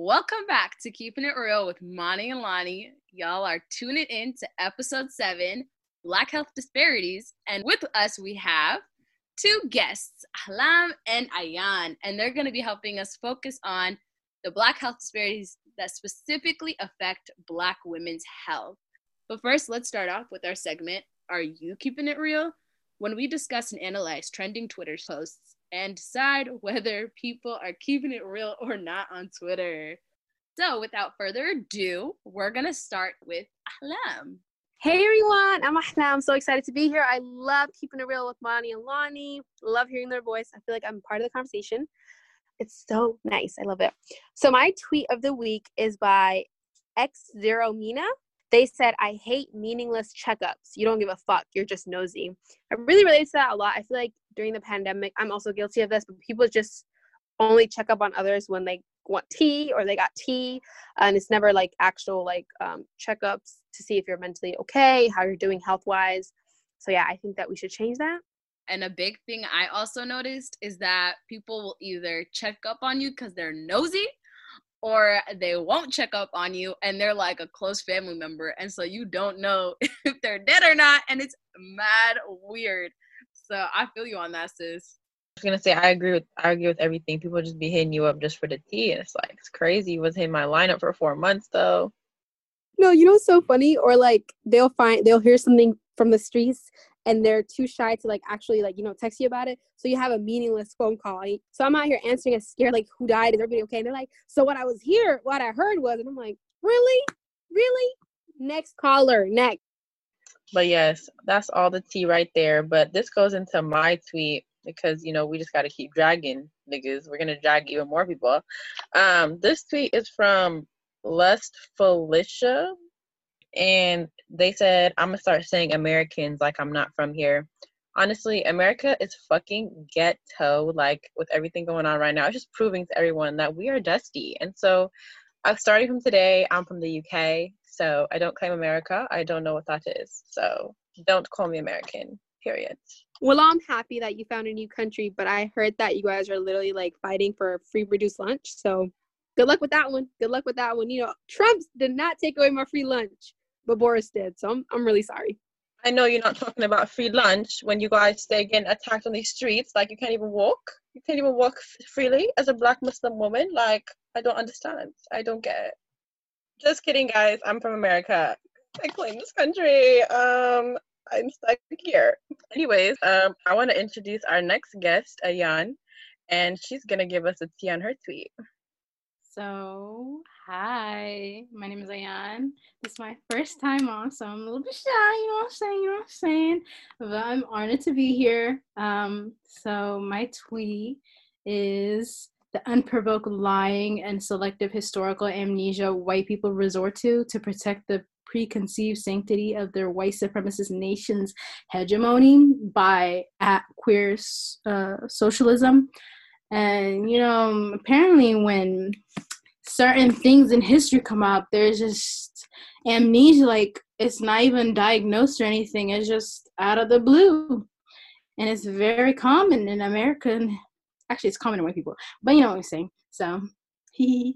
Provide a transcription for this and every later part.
Welcome back to Keeping It Real with Mani and Lonnie. Y'all are tuning in to episode seven, Black Health Disparities. And with us, we have two guests, Ahlam and Ayan, and they're going to be helping us focus on the Black health disparities that specifically affect Black women's health. But first, let's start off with our segment, Are You Keeping It Real? When we discuss and analyze trending Twitter posts and decide whether people are keeping it real or not on Twitter. So, without further ado, we're going to start with Ahlam. Hey everyone, I'm Ahlam. I'm so excited to be here. I love keeping it real with Mani and Lonnie. Love hearing their voice. I feel like I'm part of the conversation. It's so nice. I love it. So my tweet of the week is by X Zero Mina. They said, I hate meaningless checkups. You don't give a fuck. You're just nosy. I really relate to that a lot. I feel like during the pandemic, I'm also guilty of this, but people just only check up on others when they want tea or they got tea. And it's never like actual like um, checkups to see if you're mentally okay, how you're doing health wise. So yeah, I think that we should change that. And a big thing I also noticed is that people will either check up on you because they're nosy or they won't check up on you and they're like a close family member and so you don't know if they're dead or not and it's mad weird so i feel you on that sis I was gonna say I agree with I agree with everything. People just be hitting you up just for the tea, and it's like it's crazy. You was in my lineup for four months though. No, you know what's so funny? Or like they'll find they'll hear something from the streets and they're too shy to like actually like you know text you about it so you have a meaningless phone call so i'm out here answering a scare like who died is everybody okay and they're like so what i was here what i heard was and i'm like really really next caller next but yes that's all the tea right there. But this goes into my tweet because you know we just got to keep dragging niggas. We're gonna drag even more people. Um this tweet is from lust felicia and they said i'm gonna start saying americans like i'm not from here. Honestly america is fucking ghetto like with everything going on right now. It's just proving to everyone that we are dusty. And so i'm starting from today. I'm from the uk so i don't claim america i don't know what that is so don't call me american period well i'm happy that you found a new country but i heard that you guys are literally like fighting for free reduced lunch so good luck with that one good luck with that one you know trump did not take away my free lunch but Boris did. So I'm I'm really sorry. I know you're not talking about free lunch when you guys stay getting attacked on these streets. Like you can't even walk. You can't even walk freely as a black Muslim woman. Like I don't understand. I don't get it. Just kidding, guys. I'm from America. I claim this country. Um, I'm stuck here. Anyways, um, I want to introduce our next guest, Ayan, and she's gonna give us a tea on her tweet. So, hi, my name is Ayan. This is my first time on, so I'm a little bit shy, you know what I'm saying, you know what I'm saying? But I'm honored to be here. Um, so, my tweet is the unprovoked lying and selective historical amnesia white people resort to to protect the preconceived sanctity of their white supremacist nation's hegemony by at queer uh, socialism. And, you know, apparently when certain things in history come up, there's just amnesia. Like it's not even diagnosed or anything. It's just out of the blue, and it's very common in America. Actually, it's common in white people, but you know what I'm saying. So.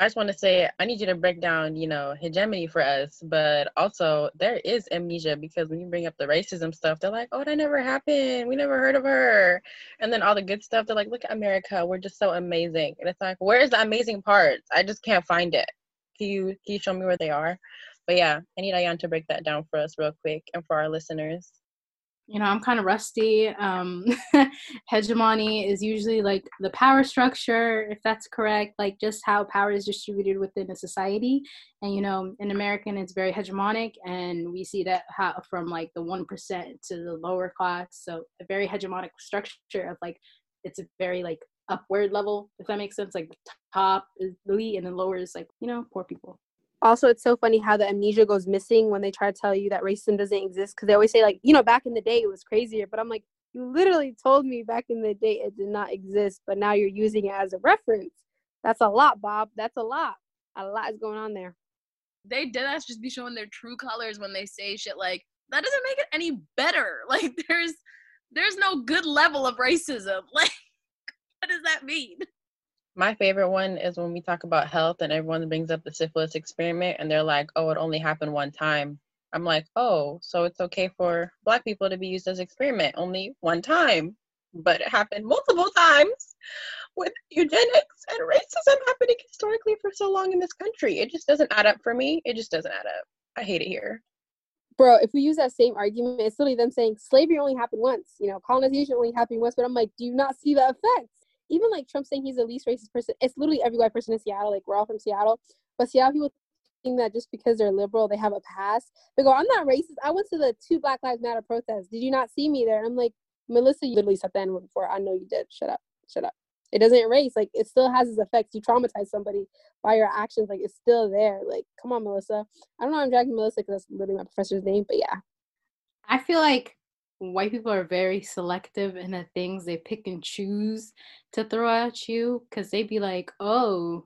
I just want to say I need you to break down, you know, hegemony for us, but also there is amnesia because when you bring up the racism stuff, they're like, "Oh, that never happened. We never heard of her." And then all the good stuff, they're like, "Look at America. We're just so amazing." And it's like, "Where's the amazing parts? I just can't find it. Can you can you show me where they are?" But yeah, I need Ayan to break that down for us real quick and for our listeners you know i'm kind of rusty um hegemony is usually like the power structure if that's correct like just how power is distributed within a society and you know in american it's very hegemonic and we see that how from like the 1% to the lower class so a very hegemonic structure of like it's a very like upward level if that makes sense like top is elite and the lower is like you know poor people also it's so funny how the amnesia goes missing when they try to tell you that racism doesn't exist because they always say like you know back in the day it was crazier but i'm like you literally told me back in the day it did not exist but now you're using it as a reference. That's a lot bob. That's a lot. A lot is going on there. They did us just be showing their true colors when they say shit like that doesn't make it any better. Like there's there's no good level of racism. Like what does that mean My favorite one is when we talk about health and everyone brings up the syphilis experiment and they're like, oh, it only happened one time. I'm like, oh, so it's okay for black people to be used as experiment only one time, but it happened multiple times with eugenics and racism happening historically for so long in this country. It just doesn't add up for me. It just doesn't add up. I hate it here. Bro, if we use that same argument, it's literally them saying slavery only happened once, you know, colonization only happened once. But I'm like, do you not see the effects? Even like Trump saying he's the least racist person, it's literally every white person in Seattle. Like we're all from Seattle, but Seattle people think that just because they're liberal, they have a pass. They go, I'm not racist. I went to the two Black Lives Matter protests. Did you not see me there? And I'm like, Melissa, you literally said that before. I know you did. Shut up. Shut up. It doesn't erase. Like it still has its effects. You traumatize somebody by your actions. Like it's still there. Like come on, Melissa. I don't know. I'm dragging Melissa because that's literally my professor's name. But yeah. I feel like white people are very selective in the things they pick and choose to throw at you because they'd be like, oh,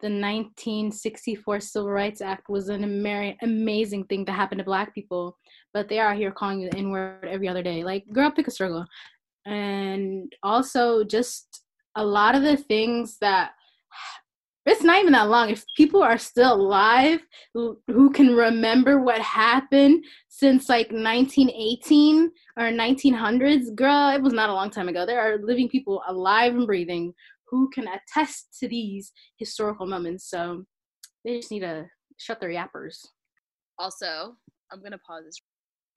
the 1964 Civil Rights Act was an ama- amazing thing that happened to Black people, but they are here calling you the N word every other day. Like, girl, pick a struggle. And also, just a lot of the things that it's not even that long. If people are still alive who can remember what happened since like 1918 or 1900s, girl, it was not a long time ago. There are living people alive and breathing who can attest to these historical moments. So they just need to shut their yappers. Also, I'm gonna pause this.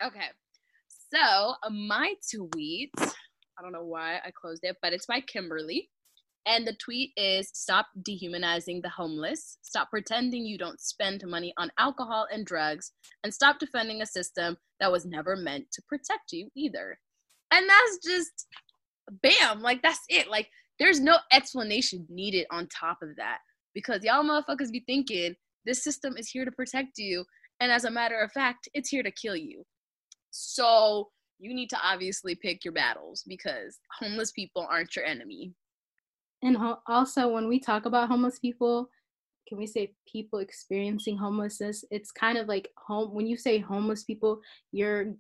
Okay, so my tweet. I don't know why I closed it, but it's by Kimberly. And the tweet is Stop dehumanizing the homeless, stop pretending you don't spend money on alcohol and drugs, and stop defending a system that was never meant to protect you either. And that's just bam, like that's it. Like there's no explanation needed on top of that because y'all motherfuckers be thinking this system is here to protect you, and as a matter of fact, it's here to kill you. So you need to obviously pick your battles because homeless people aren't your enemy. And ho- also, when we talk about homeless people, can we say people experiencing homelessness? It's kind of like home. When you say homeless people, you're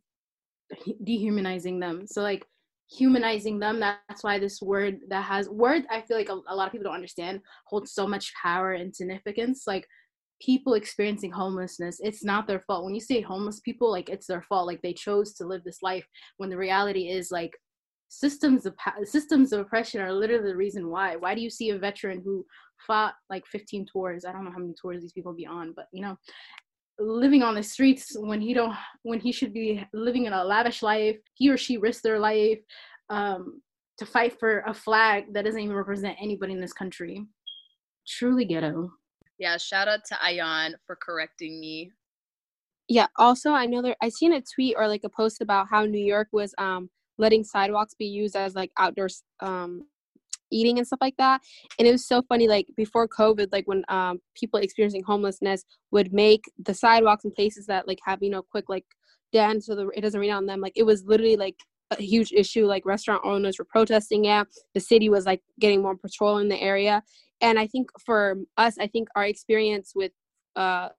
dehumanizing them. So like humanizing them. That's why this word that has word I feel like a, a lot of people don't understand holds so much power and significance. Like people experiencing homelessness, it's not their fault. When you say homeless people, like it's their fault. Like they chose to live this life when the reality is like systems of systems of oppression are literally the reason why. Why do you see a veteran who fought like 15 tours? I don't know how many tours these people be on, but you know, living on the streets when he don't when he should be living in a lavish life he or she risked their life um, to fight for a flag that doesn't even represent anybody in this country truly ghetto yeah shout out to ayan for correcting me yeah also i know there i seen a tweet or like a post about how new york was um letting sidewalks be used as like outdoor um eating and stuff like that. And it was so funny, like before COVID, like when um, people experiencing homelessness would make the sidewalks and places that like have, you know, quick like dance so the, it doesn't rain on them. Like it was literally like a huge issue. Like restaurant owners were protesting it. The city was like getting more patrol in the area. And I think for us, I think our experience with uh,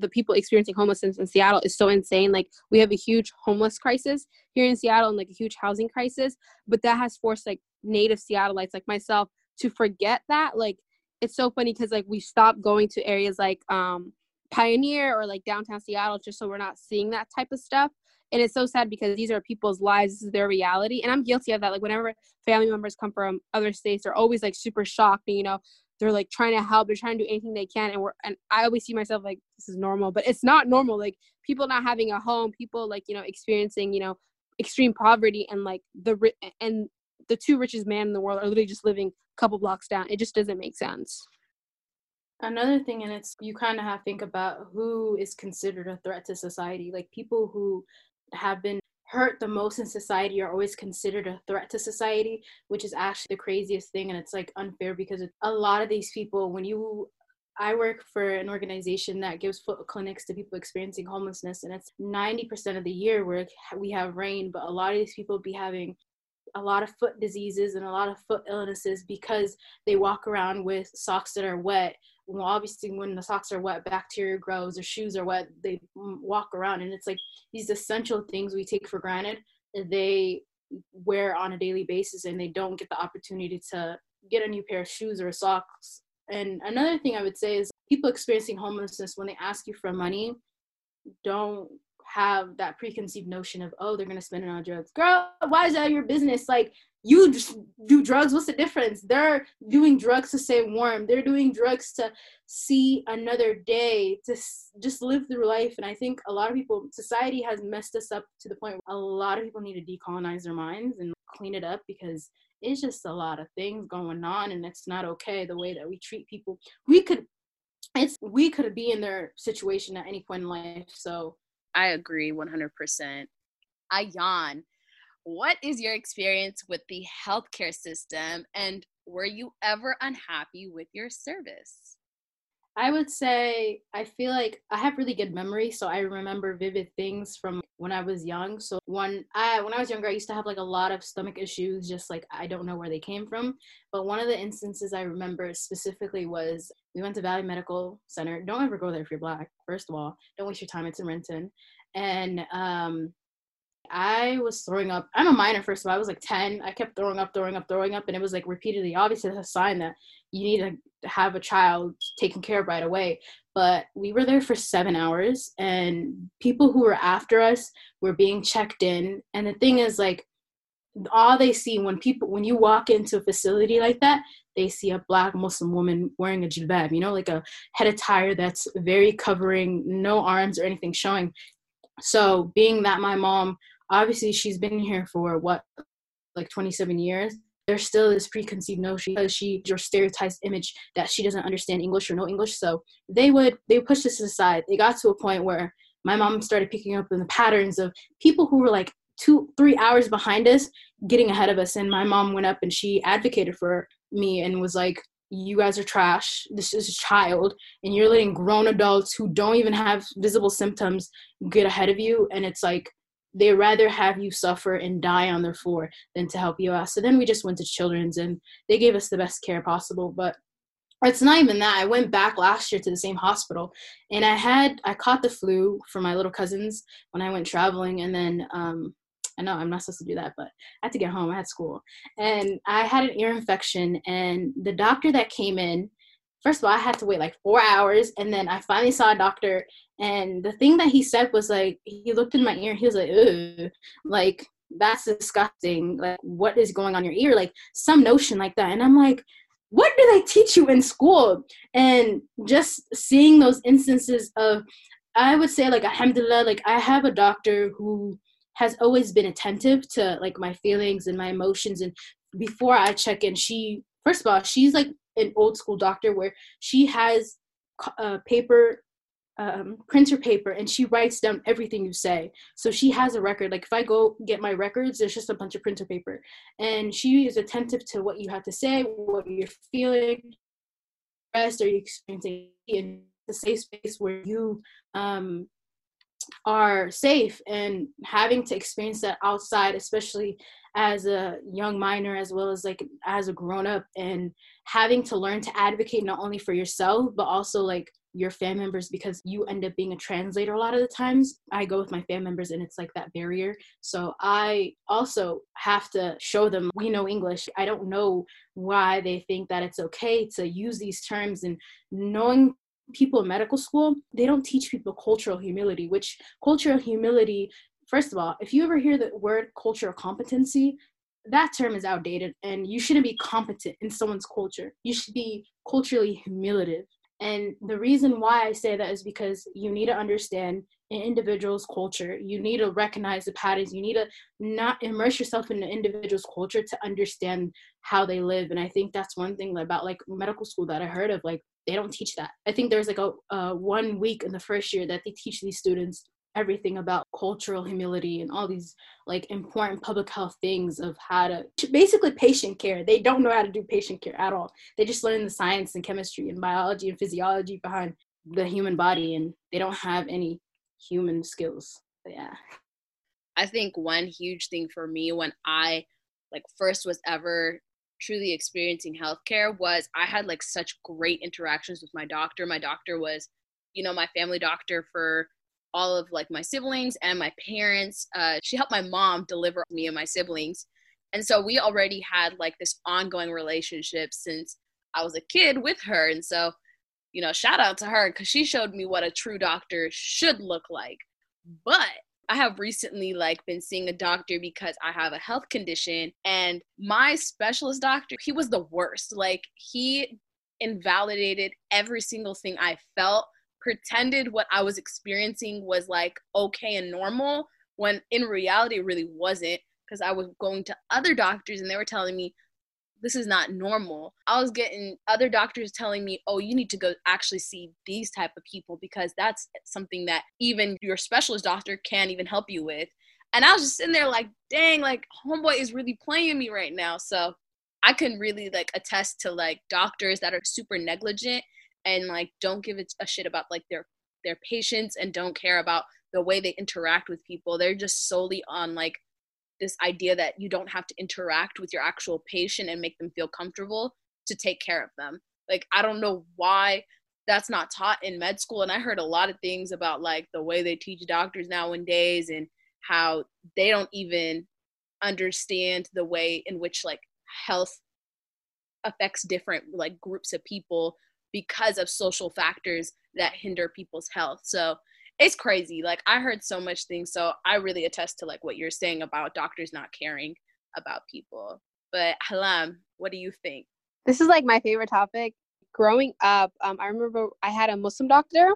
the people experiencing homelessness in Seattle is so insane. Like we have a huge homeless crisis here in Seattle and like a huge housing crisis, but that has forced like native Seattleites like myself to forget that. Like it's so funny because like we stopped going to areas like um Pioneer or like downtown Seattle just so we're not seeing that type of stuff. And it's so sad because these are people's lives, this is their reality. And I'm guilty of that. Like whenever family members come from other states, they're always like super shocked and you know, they're like trying to help, they're trying to do anything they can. And we're and I always see myself like this is normal, but it's not normal. Like people not having a home, people like, you know, experiencing, you know, extreme poverty and like the and the two richest men in the world are literally just living a couple blocks down. It just doesn't make sense. Another thing, and it's you kind of have to think about who is considered a threat to society. Like people who have been hurt the most in society are always considered a threat to society, which is actually the craziest thing. And it's like unfair because a lot of these people, when you I work for an organization that gives foot clinics to people experiencing homelessness, and it's 90% of the year where we have rain, but a lot of these people be having a lot of foot diseases and a lot of foot illnesses because they walk around with socks that are wet. Well, obviously, when the socks are wet, bacteria grows. Their shoes are wet. They walk around, and it's like these essential things we take for granted. They wear on a daily basis, and they don't get the opportunity to get a new pair of shoes or socks. And another thing I would say is people experiencing homelessness when they ask you for money, don't have that preconceived notion of oh they're gonna spend it on drugs girl why is that your business like you do drugs what's the difference? They're doing drugs to stay warm. They're doing drugs to see another day to just live through life. And i think a lot of people society has messed us up to the point where a lot of people need to decolonize their minds and clean it up because it's just a lot of things going on and it's not okay the way that we treat people. We could it's we could be in their situation at any point in life. So i agree 100% ayan what is your experience with the healthcare system and were you ever unhappy with your service? I would say I feel like I have really good memory, so I remember vivid things from when I was young. So when I when I was younger, I used to have like a lot of stomach issues, just like I don't know where they came from. But one of the instances I remember specifically was we went to Valley Medical Center. Don't ever go there if you're black. First of all, don't waste your time. It's in Renton, and um, I was throwing up. I'm a minor, first of all. I was like 10. I kept throwing up, throwing up, throwing up, and it was like repeatedly. Obviously, that's a sign that you need to have a child taken care of right away. But we were there for seven hours, and people who were after us were being checked in. And the thing is, like, all they see when people when you walk into a facility like that they see a black muslim woman wearing a jilbab you know like a head attire that's very covering no arms or anything showing so being that my mom obviously she's been here for what like 27 years. There's still this preconceived notion because she your stereotyped image that she doesn't understand english or no english. So they would they would push this aside. They got to a point where my mom started picking up in the patterns of people who were like two three hours behind us getting ahead of us. And my mom went up and she advocated for me and was like you guys are trash. This is a child and you're letting grown adults who don't even have visible symptoms get ahead of you. And it's like they rather have you suffer and die on their floor than to help you out. So then we just went to children's and they gave us the best care possible. But it's not even that. I went back last year to the same hospital and I had I caught the flu for my little cousins when I went traveling and then um I know I'm not supposed to do that, but I had to get home. I had school. And I had an ear infection and the doctor that came in first of all, I had to wait like four hours, and then I finally saw a doctor. And the thing that he said was like, he looked in my ear, he was like, Ugh. like that's disgusting. Like, what is going on your ear? Like some notion like that. And I'm like, what do they teach you in school? And just seeing those instances of, I would say like, alhamdulillah, like I have a doctor who has always been attentive to like my feelings and my emotions and before I check in, she first of all, she's like an old school doctor where she has uh, paper um, printer paper and she writes down everything you say. So she has a record. Like if I go get my records, there's just a bunch of printer paper. And she is attentive to what you have to say, what you're feeling, rest, are you experiencing in a safe space where you um, are safe and having to experience that outside, especially as a young minor as well as like as a grown up and having to learn to advocate not only for yourself but also like your family members because you end up being a translator a lot of the times. I go with my family members and it's like that barrier. So i also have to show them we know english. I don't know why they think that it's okay to use these terms and knowing people in medical school they don't teach people cultural humility which cultural humility first of all, if you ever hear the word cultural competency, that term is outdated and you shouldn't be competent in someone's culture. You should be culturally humiliative. And the reason why I say that is because you need to understand an individual's culture. You need to recognize the patterns. You need to not immerse yourself in the individual's culture to understand how they live. And I think that's one thing about like medical school that I heard of. Like they don't teach that. I think there's like a uh, one week in the first year that they teach these students everything about cultural humility and all these like important public health things of how to basically patient care. They don't know how to do patient care at all. They just learn the science and chemistry and biology and physiology behind the human body and they don't have any human skills. But yeah. I think one huge thing for me when I like first was ever truly experiencing healthcare was I had like such great interactions with my doctor. My doctor was, you know, my family doctor for all of like my siblings and my parents. Uh, she helped my mom deliver me and my siblings. And so we already had like this ongoing relationship since I was a kid with her. And so, you know, shout out to her because she showed me what a true doctor should look like. But I have recently like been seeing a doctor because I have a health condition and my specialist doctor, he was the worst. Like he invalidated every single thing I felt, pretended what I was experiencing was like okay and normal when in reality it really wasn't because I was going to other doctors and they were telling me this is not normal. I was getting other doctors telling me, "Oh, you need to go actually see these type of people because that's something that even your specialist doctor can't even help you with." And I was just sitting there like, "Dang, like homeboy is really playing me right now." So, I can really like attest to like doctors that are super negligent and like don't give a shit about like their their patients and don't care about the way they interact with people. They're just solely on like this idea that you don't have to interact with your actual patient and make them feel comfortable to take care of them. Like I don't know why that's not taught in med school and I heard a lot of things about like the way they teach doctors nowadays and how they don't even understand the way in which like health affects different like groups of people because of social factors that hinder people's health. So it's crazy. Like I heard so much things. So I really attest to like what you're saying about doctors not caring about people. But Ahlam, what do you think? This is like my favorite topic. Growing up, um, I remember I had a Muslim doctor,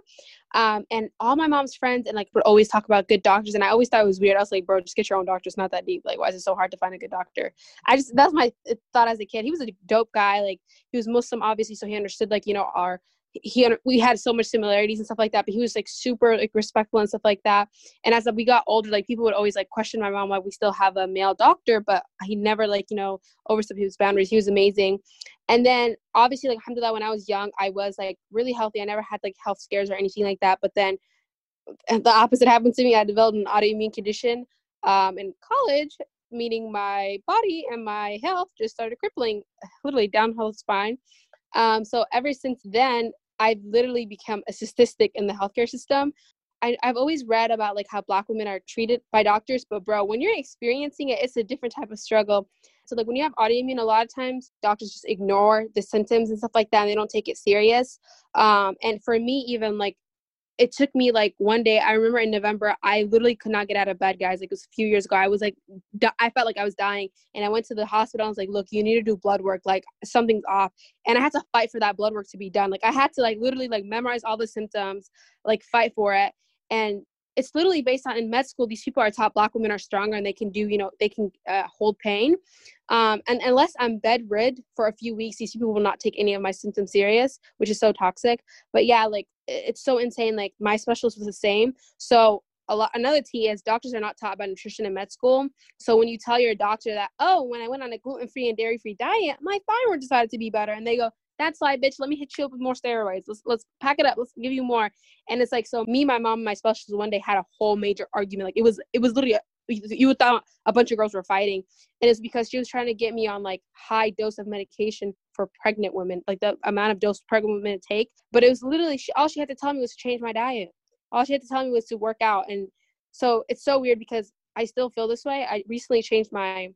um, and all my mom's friends and like would always talk about good doctors, and I always thought it was weird. I was like, bro, just get your own doctor. It's not that deep. Like, why is it so hard to find a good doctor? I just that's my thought as a kid. He was a dope guy. Like, he was Muslim, obviously, so he understood like you know our he we had so much similarities and stuff like that but he was like super like respectful and stuff like that. And as we got older like people would always like question my mom why we still have a male doctor but he never like you know overstepped his boundaries. He was amazing. And then obviously like alhamdulillah when i was young i was like really healthy. I never had like health scares or anything like that but then the opposite happened to me. I developed an autoimmune condition um, in college meaning my body and my health just started crippling literally downhill spine. Um, so ever since then I've literally become a statistic in the healthcare system. I, have always read about like how black women are treated by doctors, but bro, when you're experiencing it, it's a different type of struggle. So like when you have autoimmune, a lot of times doctors just ignore the symptoms and stuff like that, and they don't take it serious. Um, and for me, even like it took me like one day i remember in november i literally could not get out of bed guys like it was a few years ago i was like i felt like i was dying and i went to the hospital i was like look you need to do blood work like something's off and i had to fight for that blood work to be done like i had to like literally like memorize all the symptoms like fight for it and it's literally based on in med school these people are taught black women are stronger and they can do you know they can uh, hold pain um, and unless i'm bedrid for a few weeks these people will not take any of my symptoms serious which is so toxic but yeah like it's so insane like my specialist was the same so a lot another T is doctors are not taught about nutrition in med school. So when you tell your doctor that, oh, when I went on a gluten free and dairy free diet, my thyroid decided to be better, and they go, that's why, bitch. Let me hit you up with more steroids. Let's let's pack it up. Let's give you more. And it's like so. Me, my mom, my specialist one day had a whole major argument. Like it was it was literally a, you would thought a bunch of girls were fighting, and it's because she was trying to get me on like high dose of medication for pregnant women, like the amount of dose pregnant women take. But it was literally she, all she had to tell me was to change my diet. All she had to tell me was to work out, and so it's so weird because I still feel this way. I recently changed my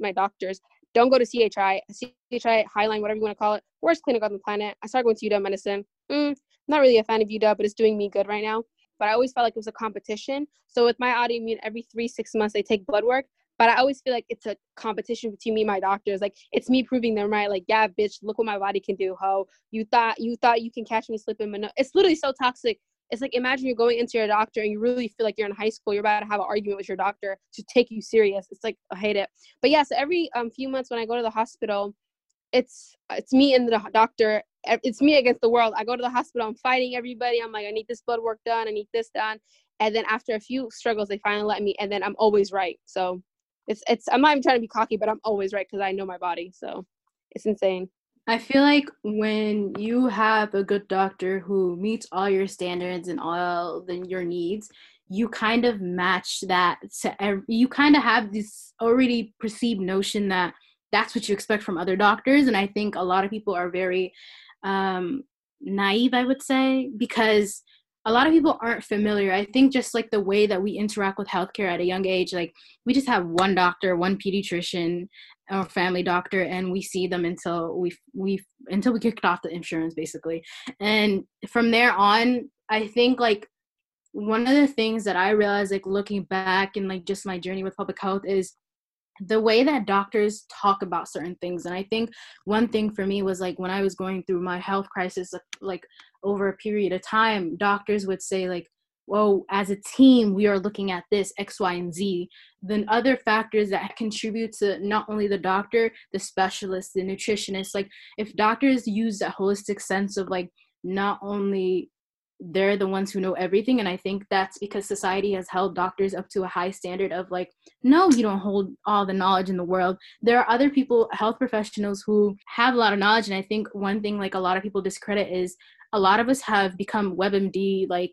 my doctors don't go to CHI, CHI, Highline, whatever you want to call it. Worst clinic on the planet. I started going to UW Medicine. Mm, not really a fan of UW, but it's doing me good right now. But I always felt like it was a competition. So with my autoimmune, every three, six months, they take blood work. But I always feel like it's a competition between me and my doctors. Like it's me proving them right. Like, yeah, bitch, look what my body can do. Ho, you thought you thought you can catch me slipping, but no, it's literally so toxic. It's like imagine you're going into your doctor and you really feel like you're in high school. You're about to have an argument with your doctor to take you serious. It's like i hate it. But yeah so every um, few months when i go to the hospital it's it's me and the doctor. It's me against the world. I go to the hospital i'm fighting everybody. I'm like i need this blood work done. I need this done. And then after a few struggles they finally let me and then i'm always right. So it's it's i'm not even trying to be cocky but i'm always right because i know my body so it's insane. I feel like when you have a good doctor who meets all your standards and all the, your needs, you kind of match that to you kind of have this already perceived notion that that's what you expect from other doctors and i think a lot of people are very um, naive i would say because a lot of people aren't familiar. I think just like the way that we interact with healthcare at a young age, like we just have one doctor, one pediatrician, or family doctor, and we see them until we we until we kicked off the insurance, basically. And from there on, I think like one of the things that I realized, like looking back and like just my journey with public health, is the way that doctors talk about certain things and i think one thing for me was like when i was going through my health crisis like over a period of time doctors would say like well as a team we are looking at this x y and z. Then other factors that contribute to not only the doctor the specialist the nutritionist like if doctors use that holistic sense of like not only they're the ones who know everything and i think that's because society has held doctors up to a high standard of like no you don't hold all the knowledge in the world. There are other people health professionals who have a lot of knowledge and i think one thing like a lot of people discredit is a lot of us have become webmd like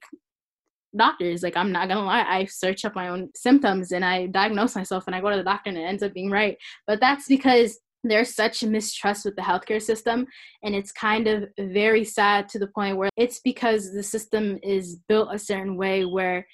doctors like i'm not gonna lie i search up my own symptoms and i diagnose myself and i go to the doctor and it ends up being right. But that's because there's such mistrust with the healthcare system and it's kind of very sad to the point where it's because the system is built a certain way where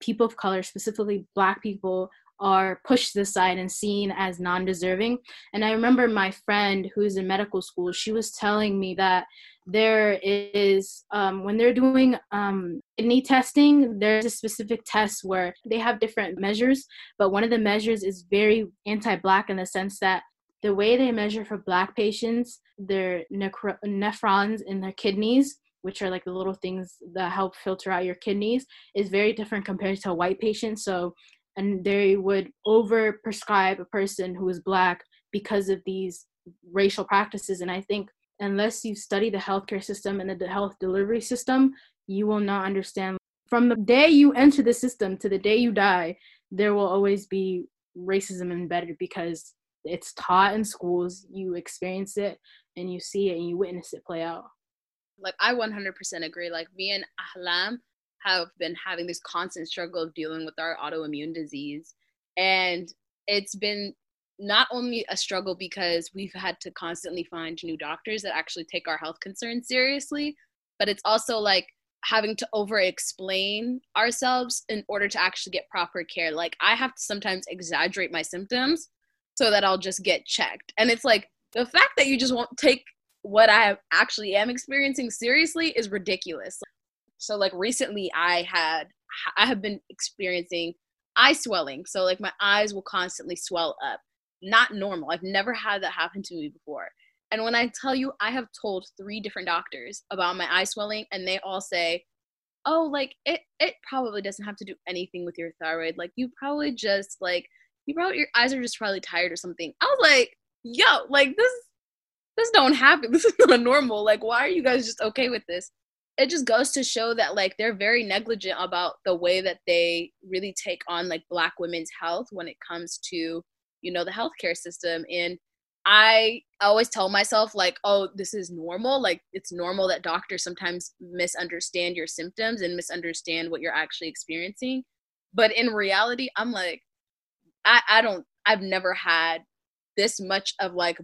people of color specifically black people are pushed aside and seen as non-deserving. And i remember my friend who's in medical school she was telling me that there is um, when they're doing um, kidney testing there's a specific test where they have different measures but one of the measures is very anti-black in the sense that the way they measure for black patients their necro- nephrons in their kidneys which are like the little things that help filter out your kidneys is very different compared to white patient so and they would over prescribe a person who is black because of these racial practices. And i think unless you study the healthcare system and the health delivery system you will not understand. From the day you enter the system to the day you die there will always be racism embedded because it's taught in schools you experience it and you see it and you witness it play out. Like i 100% agree. Like me and ahlam have been having this constant struggle of dealing with our autoimmune disease and it's been not only a struggle because we've had to constantly find new doctors that actually take our health concerns seriously but it's also like having to over explain ourselves in order to actually get proper care like i have to sometimes exaggerate my symptoms so that I'll just get checked. And it's like the fact that you just won't take what I actually am experiencing seriously is ridiculous. So like recently I had I have been experiencing eye swelling. So like my eyes will constantly swell up. Not normal. I've never had that happen to me before. And when I tell you I have told three different doctors about my eye swelling and they all say, "Oh, like it it probably doesn't have to do anything with your thyroid. Like you probably just like you probably your eyes are just probably tired or something. I was like, yo, like this this don't happen. This is not normal. Like, why are you guys just okay with this? It just goes to show that like they're very negligent about the way that they really take on like black women's health when it comes to, you know, the healthcare system. And I always tell myself like, oh, this is normal. Like it's normal that doctors sometimes misunderstand your symptoms and misunderstand what you're actually experiencing. But in reality, I'm like, I, I don't I've never had this much of like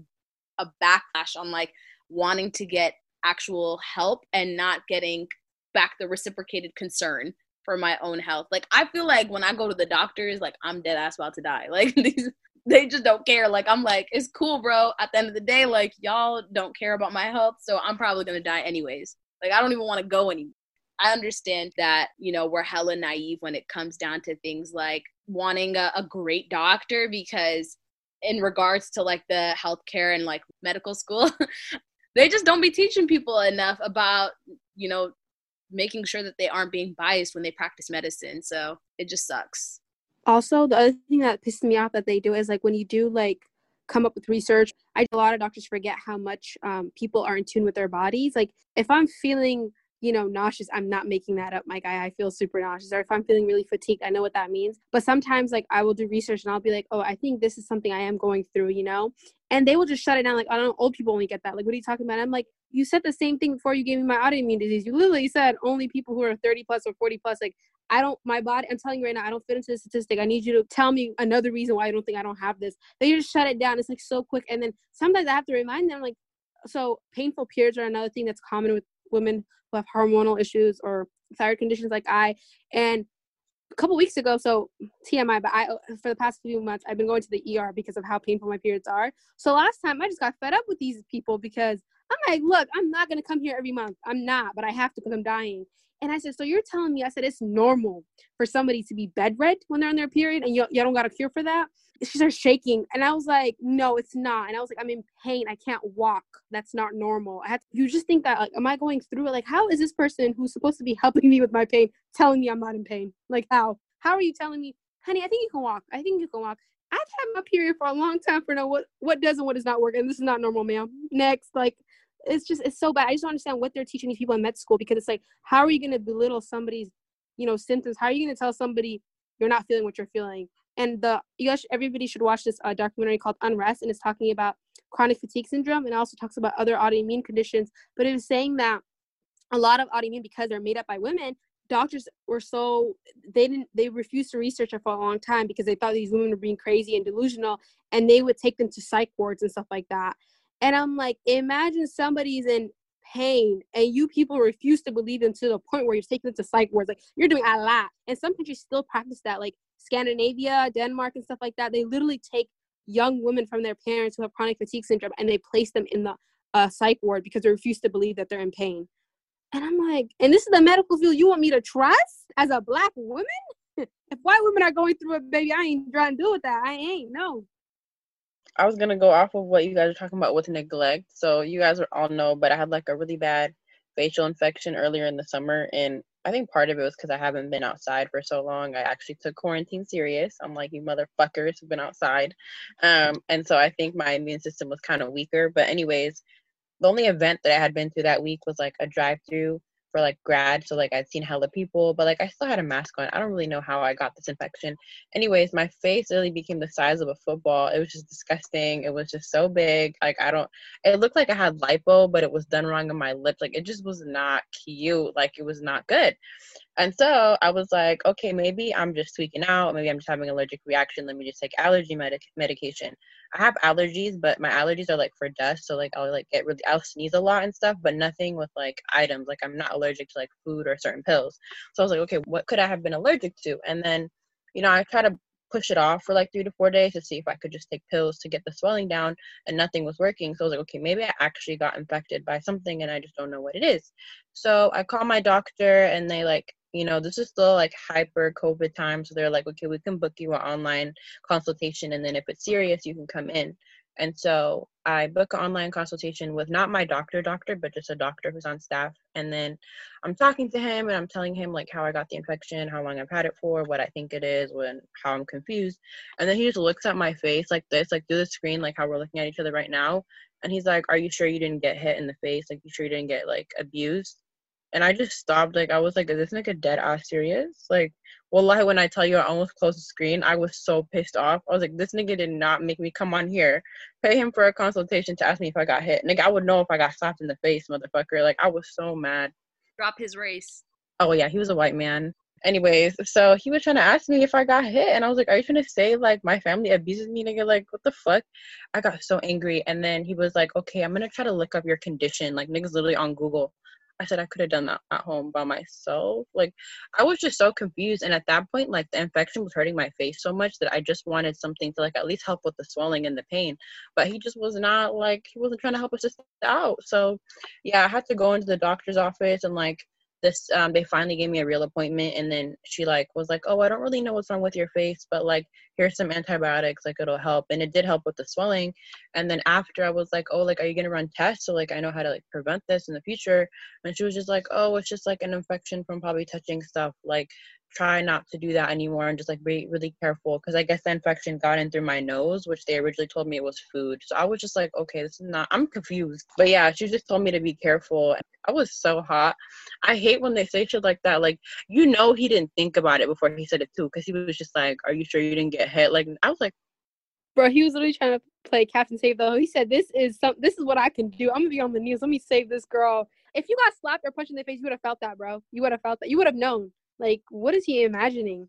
a backlash on like wanting to get actual help and not getting back the reciprocated concern for my own health. Like I feel like when I go to the doctors, like I'm dead ass about to die. Like these they just don't care. Like I'm like, it's cool, bro. At the end of the day, like y'all don't care about my health, so I'm probably gonna die anyways. Like I don't even want to go anymore. I understand that, you know, we're hella naive when it comes down to things like wanting a, a great doctor because in regards to like the healthcare and like medical school, they just don't be teaching people enough about, you know, making sure that they aren't being biased when they practice medicine. So it just sucks. Also, the other thing that pisses me off that they do is like when you do like come up with research, I a lot of doctors forget how much um, people are in tune with their bodies. Like if I'm feeling you know, nauseous, I'm not making that up, my guy. I feel super nauseous. Or if I'm feeling really fatigued, I know what that means. But sometimes, like, I will do research and I'll be like, oh, I think this is something I am going through, you know? And they will just shut it down. Like, I don't know, old people only get that. Like, what are you talking about? I'm like, you said the same thing before you gave me my autoimmune disease. You literally said only people who are 30 plus or 40 plus. Like, I don't, my body, I'm telling you right now, I don't fit into the statistic. I need you to tell me another reason why I don't think I don't have this. They just shut it down. It's like so quick. And then sometimes I have to remind them, like, so painful periods are another thing that's common with women who have hormonal issues or thyroid conditions like I. And a couple weeks ago, so TMI, but I for the past few months I've been going to the ER because of how painful my periods are. So last time I just got fed up with these people because I'm like, look, I'm not gonna come here every month. I'm not, but I have to because I'm dying. And I said, so you're telling me? I said it's normal for somebody to be bedrid when they're on their period, and you you don't got a cure for that. She starts shaking, and I was like, no, it's not. And I was like, I'm in pain. I can't walk. That's not normal. I to, you just think that like, am I going through it? Like, how is this person who's supposed to be helping me with my pain telling me I'm not in pain? Like, how? How are you telling me, honey? I think you can walk. I think you can walk. I've had my period for a long time for know what what does and what does not work, and this is not normal, ma'am. Next, like it's just it's so bad. I just don't understand what they're teaching these people in med school because it's like, how are you going to belittle somebody's, you know, symptoms? How are you going to tell somebody you're not feeling what you're feeling? And the you guys, everybody should watch this uh, documentary called Unrest, and it's talking about chronic fatigue syndrome, and also talks about other autoimmune conditions. But it was saying that a lot of autoimmune because they're made up by women doctors were so they didn't they refused to research it for a long time because they thought these women were being crazy and delusional and they would take them to psych wards and stuff like that and I'm like, imagine somebody's in pain and you people refuse to believe them to the point where you're taking them to psych wards. Like you're doing a lot. And some countries still practice that, like Scandinavia, Denmark, and stuff like that. They literally take young women from their parents who have chronic fatigue syndrome and they place them in the uh, psych ward because they refuse to believe that they're in pain. And I'm like, and this is the medical field you want me to trust as a black woman? if white women are going through it, baby, I ain't trying to do with that. I ain't. No. I was gonna go off of what you guys are talking about with neglect. So you guys all know, but I had like a really bad facial infection earlier in the summer, and I think part of it was because I haven't been outside for so long. I actually took quarantine serious. I'm like, you motherfuckers have been outside, um, and so I think my immune system was kind of weaker. But anyways, the only event that I had been to that week was like a drive-through for like grad so like i'd seen hella people but like i still had a mask on. I don't really know how i got this infection. Anyways my face really became the size of a football. It was just disgusting. It was just so big. Like i don't it looked like i had lipo but it was done wrong on my lips. Like it just was not cute. Like it was not good. And so I was like, okay, maybe I'm just tweaking out. Maybe I'm just having allergic reaction. Let me just take allergy medic- medication. I have allergies, but my allergies are like for dust. So like I'll like get really, I'll sneeze a lot and stuff, but nothing with like items. Like I'm not allergic to like food or certain pills. So I was like, okay, what could I have been allergic to? And then, you know, I try to push it off for like three to four days to see if I could just take pills to get the swelling down and nothing was working. So I was like, okay, maybe I actually got infected by something and I just don't know what it is. So I call my doctor and they like you know, this is still like hyper COVID time. So they're like, okay, we can book you an online consultation. And then if it's serious, you can come in. And so I book an online consultation with not my doctor doctor, but just a doctor who's on staff. And then I'm talking to him and I'm telling him like how I got the infection, how long I've had it for, what I think it is, when how I'm confused. And then he just looks at my face like this, like through the screen, like how we're looking at each other right now. And he's like, Are you sure you didn't get hit in the face? Like you sure you didn't get like abused? And I just stopped. Like I was like, is this like a dead ass serious? Like, wallahi, when I tell you I almost closed the screen, I was so pissed off. I was like, this nigga did not make me come on here, pay him for a consultation to ask me if I got hit. Nigga, I would know if I got slapped in the face, motherfucker. Like I was so mad. Drop his race. Oh yeah, he was a white man. Anyways, so he was trying to ask me if I got hit, and I was like, "Are you trying to say like my family abuses me, nigga? Like what the fuck?" I got so angry, and then he was like, "Okay, I'm gonna try to look up your condition." Like niggas literally on Google. I said I could have done that at home by myself. Like I was just so confused and at that point like the infection was hurting my face so much that I just wanted something to like at least help with the swelling and the pain. But he just was not like he wasn't trying to help us just out. So yeah, I had to go into the doctor's office and like this um they finally gave me a real appointment and then she like was like oh i don't really know what's wrong with your face but like here's some antibiotics like it'll help and it did help with the swelling and then after i was like oh like are you gonna run tests so like i know how to like prevent this in the future and she was just like oh it's just like an infection from probably touching stuff like try not to do that anymore and just like be really careful because I guess the infection got in through my nose, which they originally told me it was food. So I was just like, okay, this is not, I'm confused. But yeah, she just told me to be careful. I was so hot. I hate when they say shit like that. Like, you know, he didn't think about it before he said it too because he was just like, are you sure you didn't get hit? Like, I was like, Bro, he was literally trying to play Captain Save though. He said, "This is some. This is what I can do. I'm gonna be on the news. Let me save this girl." If you got slapped or punched in the face, you would have felt that, bro. You would have felt that. You would have known. Like, what is he imagining?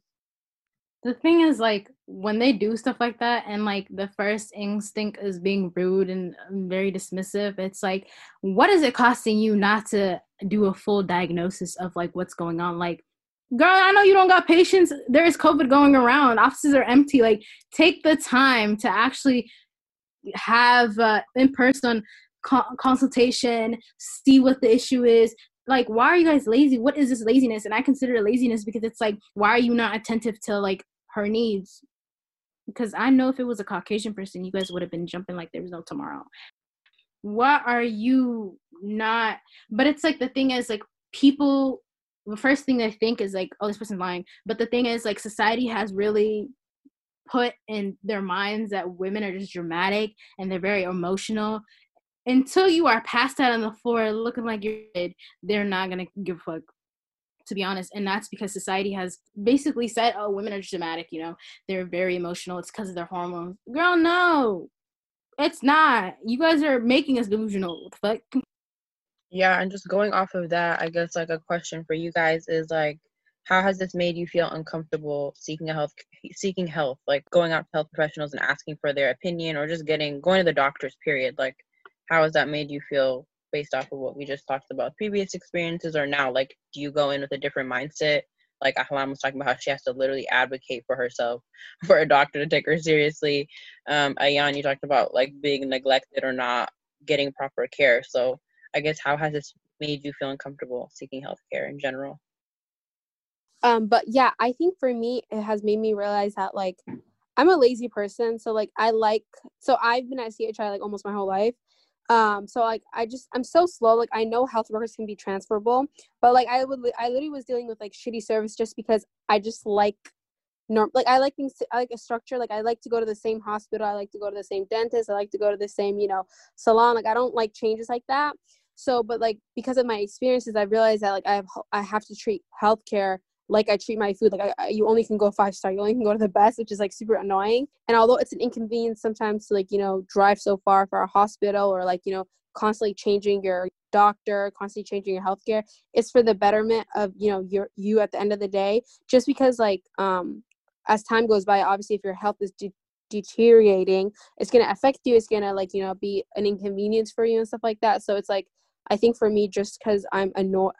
The thing is, like, when they do stuff like that, and like the first instinct is being rude and um, very dismissive, it's like, what is it costing you not to do a full diagnosis of like what's going on. Like, girl, I know you don't got patience. There is COVID going around. Offices are empty. Like, take the time to actually have uh, in person co- consultation, see what the issue is. Like, why are you guys lazy? What is this laziness? And I consider it laziness because it's like, why are you not attentive to like her needs? Because I know if it was a Caucasian person, you guys would have been jumping like there was no tomorrow. What are you not? But it's like the thing is, like, people, the first thing they think is like, oh, this person's lying. But the thing is, like, society has really put in their minds that women are just dramatic and they're very emotional until you are passed out on the floor looking like you're dead, they're not gonna give a fuck. To be honest, and that's because society has basically said, "Oh, women are dramatic. You know, they're very emotional. It's because of their hormones." Girl, no, it's not. You guys are making us delusional. What the fuck? Yeah, and just going off of that, I guess like a question for you guys is like, how has this made you feel uncomfortable seeking a health seeking health, like going out to health professionals and asking for their opinion, or just getting going to the doctors? Period. Like, how has that made you feel based off of what we just talked about previous experiences or now like do you go in with a different mindset like Ahlam was talking about how she has to literally advocate for herself for a doctor to take her seriously. Um, Ayan, you talked about like being neglected or not getting proper care. So I guess how has this made you feel uncomfortable seeking health care in general? Um, but yeah, I think for me it has made me realize that like I'm a lazy person. So like I like so I've been at CHI like almost my whole life um so like i just i'm so slow like i know health workers can be transferable but like i would i literally was dealing with like shitty service just because i just like norm like i like things i like a structure like i like to go to the same hospital i like to go to the same dentist i like to go to the same you know salon like i don't like changes like that so but like because of my experiences i realized that like i have i have to treat healthcare like I treat my food. Like I, I, you only can go five star. You only can go to the best, which is like super annoying. And although it's an inconvenience sometimes to like you know drive so far for a hospital or like you know constantly changing your doctor, constantly changing your healthcare, it's for the betterment of you know your you at the end of the day. Just because like um as time goes by, obviously if your health is de- deteriorating, it's gonna affect you. It's gonna like you know be an inconvenience for you and stuff like that. So it's like I think for me, just because I'm annoyed,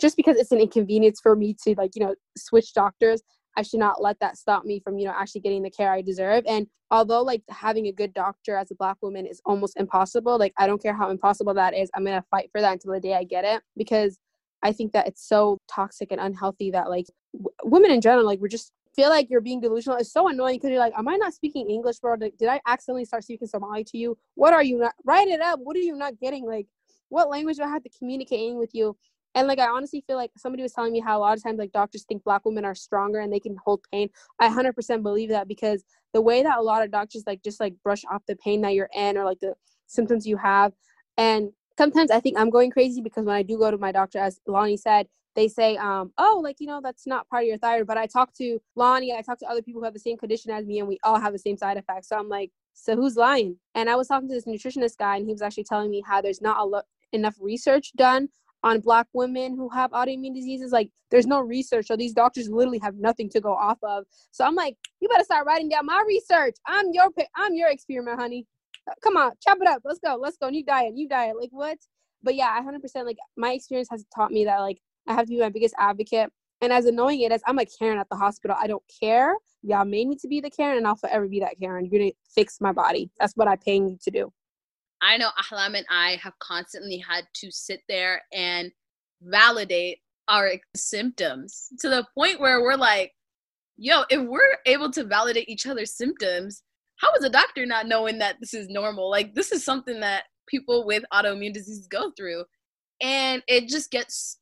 just because it's an inconvenience for me to like you know switch doctors i should not let that stop me from you know actually getting the care i deserve. And although like having a good doctor as a black woman is almost impossible like i don't care how impossible that is i'm gonna fight for that until the day i get it because i think that it's so toxic and unhealthy that like w- women in general like we're just feel like you're being delusional. It's so annoying because you're like am i not speaking english bro? Like, did i accidentally start speaking somali to you? What are you not write it up. What are you not getting? Like what language do i have to communicate with you and like I honestly feel like somebody was telling me how a lot of times like doctors think black women are stronger and they can hold pain. I 100% believe that because the way that a lot of doctors like just like brush off the pain that you're in or like the symptoms you have and sometimes I think I'm going crazy because when I do go to my doctor as Lonnie said they say, um, oh, like, you know, that's not part of your thyroid. But I talk to Lonnie, I talk to other people who have the same condition as me, and we all have the same side effects. So I'm like, so who's lying? And I was talking to this nutritionist guy, and he was actually telling me how there's not a lo- enough research done on black women who have autoimmune diseases like there's no research. So these doctors literally have nothing to go off of. So i'm like you better start writing down my research. I'm your i'm your experiment honey. Uh, come on chop it up. Let's go let's go. New diet new diet. Like what? But yeah i 100% like my experience has taught me that like i have to be my biggest advocate. And as annoying it is i'm a karen at the hospital. I don't care. Y'all made me to be the karen and i'll forever be that karen. You're gonna fix my body. That's what i'm paying you to do I know Ahlam and I have constantly had to sit there and validate our symptoms to the point where we're like, yo, if we're able to validate each other's symptoms, how is a doctor not knowing that this is normal? Like, this is something that people with autoimmune disease go through. And it just gets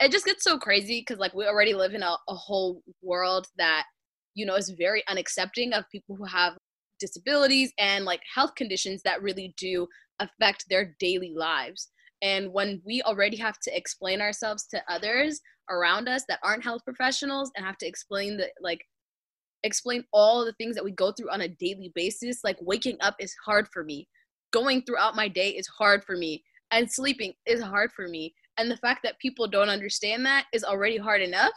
it just gets so crazy because like we already live in a, a whole world that you know is very unaccepting of people who have disabilities and like health conditions that really do affect their daily lives. And when we already have to explain ourselves to others around us that aren't health professionals and have to explain the like explain all the things that we go through on a daily basis, like waking up is hard for me. Going throughout my day is hard for me. And sleeping is hard for me. And the fact that people don't understand that is already hard enough.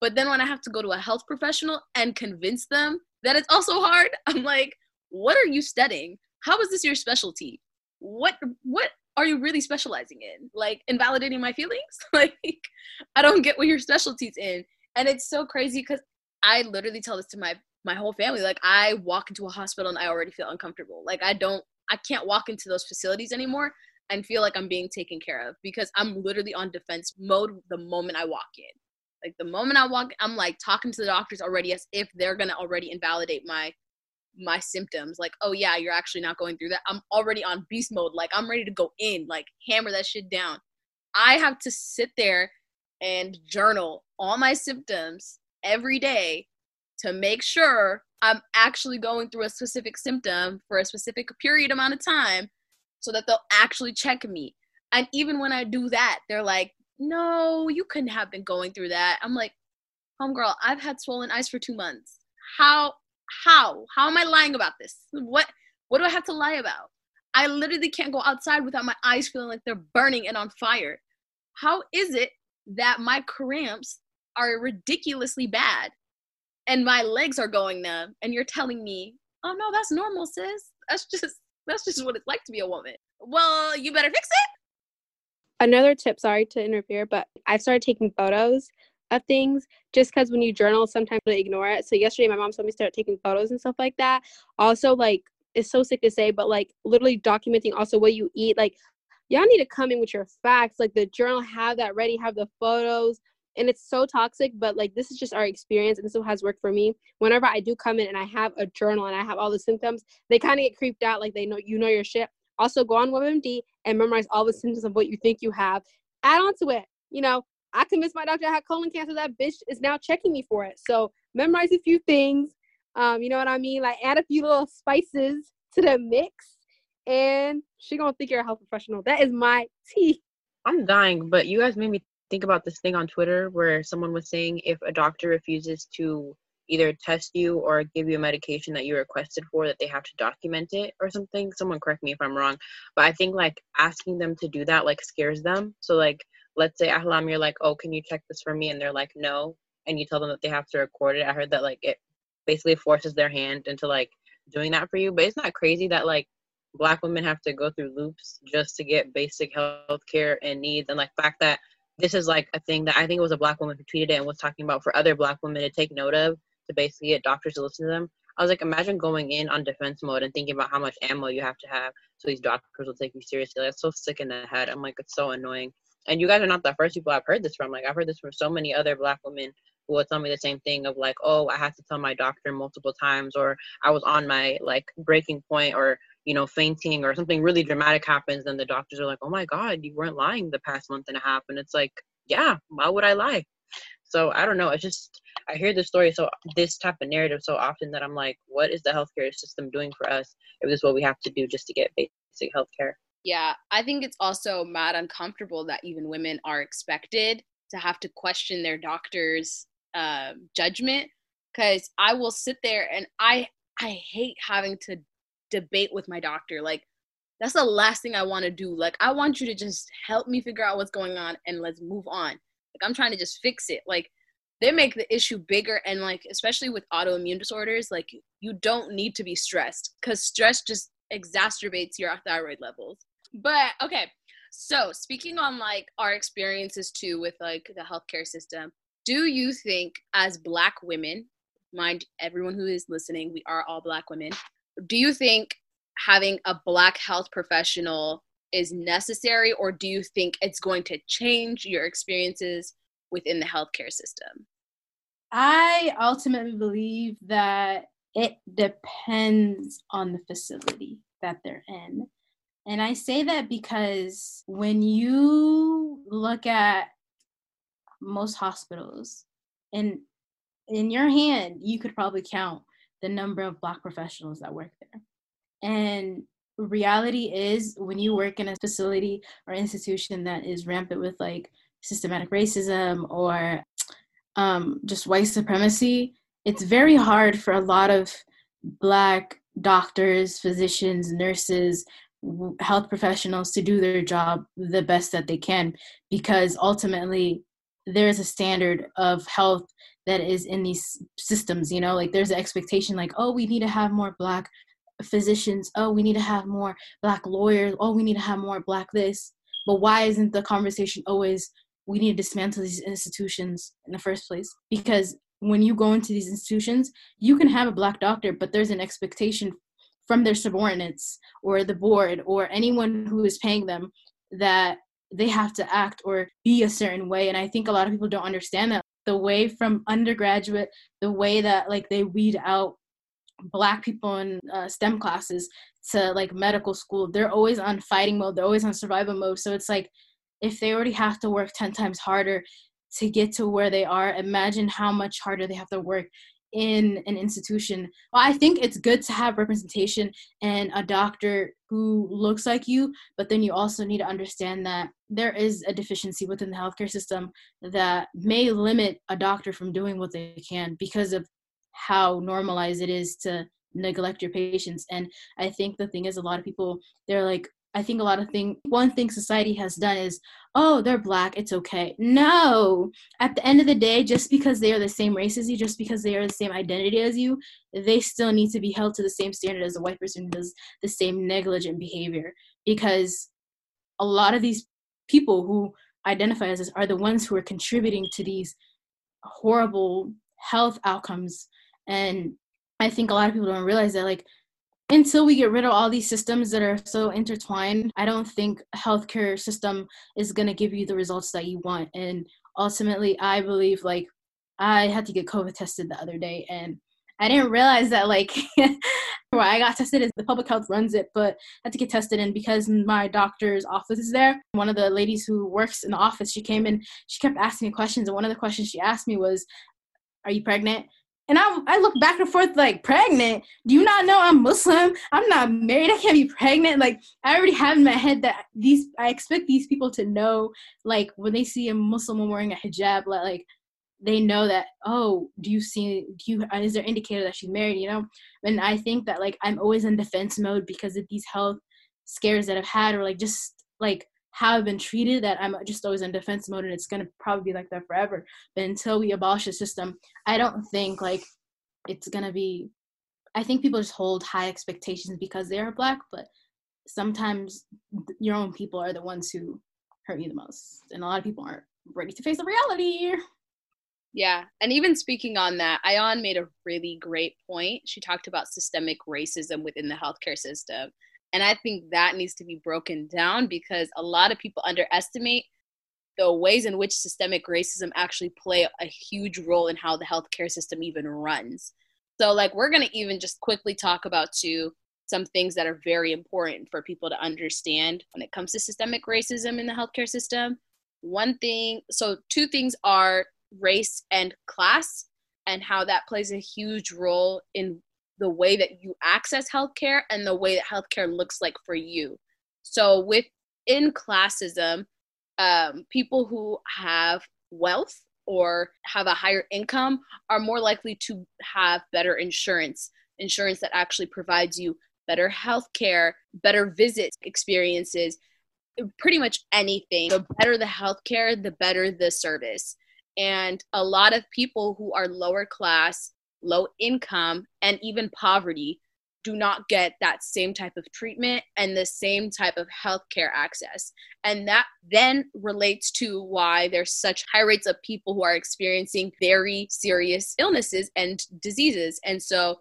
But then when I have to go to a health professional and convince them that it's also hard, I'm like, what are you studying? How is this your specialty? What what are you really specializing in? Like invalidating my feelings? like I don't get what your specialty's in. And it's so crazy because I literally tell this to my my whole family. Like I walk into a hospital and I already feel uncomfortable. Like I don't I can't walk into those facilities anymore and feel like I'm being taken care of because I'm literally on defense mode the moment I walk in. Like the moment I walk, I'm like talking to the doctors already as if they're gonna already invalidate my my symptoms. Like, oh yeah, you're actually not going through that. I'm already on beast mode. Like I'm ready to go in, like hammer that shit down. I have to sit there and journal all my symptoms every day to make sure I'm actually going through a specific symptom for a specific period amount of time so that they'll actually check me. And even when I do that, they're like, no, you couldn't have been going through that. I'm like, homegirl, I've had swollen eyes for two months. How, how, how am I lying about this? What, what do I have to lie about? I literally can't go outside without my eyes feeling like they're burning and on fire. How is it that my cramps are ridiculously bad and my legs are going numb and you're telling me, oh no, that's normal, sis. That's just that's just what it's like to be a woman. Well, you better fix it. Another tip, sorry to interfere, but I've started taking photos of things just because when you journal, sometimes they ignore it. So yesterday, my mom told me start taking photos and stuff like that. Also, like it's so sick to say, but like literally documenting also what you eat. Like y'all need to come in with your facts. Like the journal, have that ready, have the photos. And it's so toxic, but like this is just our experience, and this is has worked for me. Whenever I do come in and I have a journal and I have all the symptoms, they kind of get creeped out, like they know you know your shit. Also, go on WebMD and memorize all the symptoms of what you think you have. Add on to it. You know, I convinced my doctor I had colon cancer. That bitch is now checking me for it. So memorize a few things. Um, you know what I mean? Like add a few little spices to the mix, and she gonna think you're a health professional. That is my tea. I'm dying, but you guys made me think about this thing on Twitter where someone was saying if a doctor refuses to either test you or give you a medication that you requested for that they have to document it or something. Someone correct me if i'm wrong but i think like asking them to do that like scares them. So like let's say ahlam you're like oh can you check this for me? And they're like no. And you tell them that they have to record it. I heard that like it basically forces their hand into like doing that for you. But it's not crazy that like black women have to go through loops just to get basic health care and needs. And like fact that this is like a thing that i think it was a black woman who tweeted it and was talking about for other black women to take note of to basically get doctors to listen to them. I was like, imagine going in on defense mode and thinking about how much ammo you have to have so these doctors will take you seriously. That's so sick in the head. I'm like, it's so annoying. And you guys are not the first people I've heard this from. Like, I've heard this from so many other black women who will tell me the same thing of like, oh, I had to tell my doctor multiple times, or I was on my like breaking point, or you know, fainting, or something really dramatic happens, and the doctors are like, oh my god, you weren't lying the past month and a half, and it's like, yeah, why would I lie? So I don't know. It's just I hear this story so this type of narrative so often that I'm like, what is the healthcare system doing for us if this is what we have to do just to get basic healthcare? Yeah, I think it's also mad uncomfortable that even women are expected to have to question their doctor's uh, judgment. Because I will sit there and I I hate having to debate with my doctor. Like that's the last thing I want to do. Like I want you to just help me figure out what's going on and let's move on I'm trying to just fix it. Like they make the issue bigger and like especially with autoimmune disorders, like you don't need to be stressed because stress just exacerbates your thyroid levels. But okay, so speaking on like our experiences too with like the healthcare system, do you think as black women, mind everyone who is listening, we are all black women, do you think having a black health professional is necessary or do you think it's going to change your experiences within the healthcare system? I ultimately believe that it depends on the facility that they're in. And I say that because when you look at most hospitals, and in your hand, you could probably count the number of Black professionals that work there. And reality is when you work in a facility or institution that is rampant with like systematic racism or um, just white supremacy, it's very hard for a lot of black doctors, physicians, nurses, health professionals to do their job the best that they can because ultimately there's a standard of health that is in these systems you know? Like there's an expectation like oh we need to have more black physicians, oh, we need to have more black lawyers, oh, we need to have more black this. But why isn't the conversation always we need to dismantle these institutions in the first place? Because when you go into these institutions, you can have a black doctor, but there's an expectation from their subordinates or the board or anyone who is paying them that they have to act or be a certain way. And I think a lot of people don't understand that the way from undergraduate, the way that like they weed out black people in uh, STEM classes to like medical school, they're always on fighting mode. They're always on survival mode. So it's like if they already have to work 10 times harder to get to where they are, imagine how much harder they have to work in an institution. Well, I think it's good to have representation and a doctor who looks like you, but then you also need to understand that there is a deficiency within the healthcare system that may limit a doctor from doing what they can because of how normalized it is to neglect your patients. And I think the thing is, a lot of people, they're like, I think a lot of thing one thing society has done is, oh, they're black, it's okay. No. At the end of the day, just because they are the same race as you, just because they are the same identity as you, they still need to be held to the same standard as a white person who does the same negligent behavior. Because a lot of these people who identify as this are the ones who are contributing to these horrible health outcomes. And I think a lot of people don't realize that like until we get rid of all these systems that are so intertwined, I don't think healthcare system is going to give you the results that you want. And ultimately, I believe like I had to get COVID tested the other day and I didn't realize that like where I got tested is the public health runs it, but I had to get tested and because my doctor's office is there, one of the ladies who works in the office, she came in, she kept asking me questions and one of the questions she asked me was, Are you pregnant? And I, I look back and forth like, pregnant? Do you not know I'm Muslim? I'm not married. I can't be pregnant. Like, I already have in my head that these, I expect these people to know, like, when they see a Muslim wearing a hijab, like, they know that, oh, do you see, do you, uh, is there indicator that she's married, you know? And I think that, like, I'm always in defense mode because of these health scares that I've had or, like, just, like, how I've been treated that I'm just always in defense mode and it's gonna probably be like that forever. But until we abolish the system, I don't think like it's gonna be I think people just hold high expectations because they are black, but sometimes your own people are the ones who hurt you the most. And a lot of people aren't ready to face the reality. Yeah. And even speaking on that, Ayan made a really great point. She talked about systemic racism within the healthcare system. And I think that needs to be broken down because a lot of people underestimate the ways in which systemic racism actually play a huge role in how the healthcare system even runs. So, like, we're going to even just quickly talk about too some things that are very important for people to understand when it comes to systemic racism in the healthcare system. One thing, so two things are race and class, and how that plays a huge role in the way that you access healthcare and the way that healthcare looks like for you. So within classism, um, people who have wealth or have a higher income are more likely to have better insurance, insurance that actually provides you better health care, better visit experiences, pretty much anything. The better the healthcare, the better the service. And a lot of people who are lower class low income, and even poverty do not get that same type of treatment and the same type of healthcare access. And that then relates to why there's such high rates of people who are experiencing very serious illnesses and diseases. And so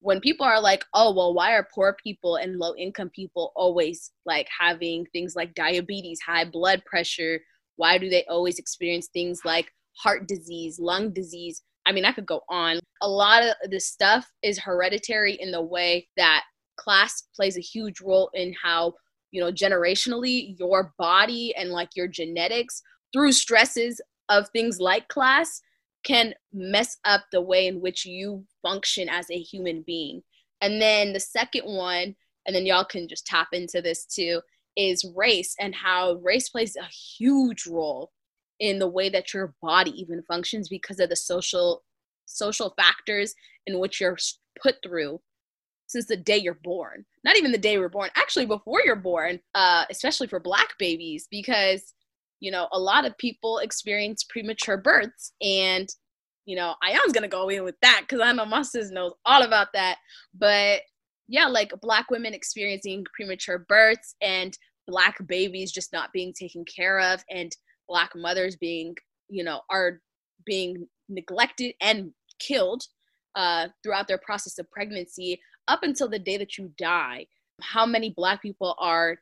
when people are like, oh, well, why are poor people and low income people always like having things like diabetes, high blood pressure? Why do they always experience things like heart disease, lung disease? I mean, I could go on. A lot of this stuff is hereditary in the way that class plays a huge role in how, you know, generationally your body and like your genetics through stresses of things like class can mess up the way in which you function as a human being. And then the second one, and then y'all can just tap into this too, is race and how race plays a huge role in the way that your body even functions because of the social social factors in which you're put through since the day you're born. Not even the day you're born actually before you're born uh, especially for black babies because you know a lot of people experience premature births and you know i Ayan's gonna go in with that because I know my sis knows all about that. But yeah, like black women experiencing premature births and black babies just not being taken care of and black mothers being, you know, are being neglected and killed uh, throughout their process of pregnancy up until the day that you die. How many black people are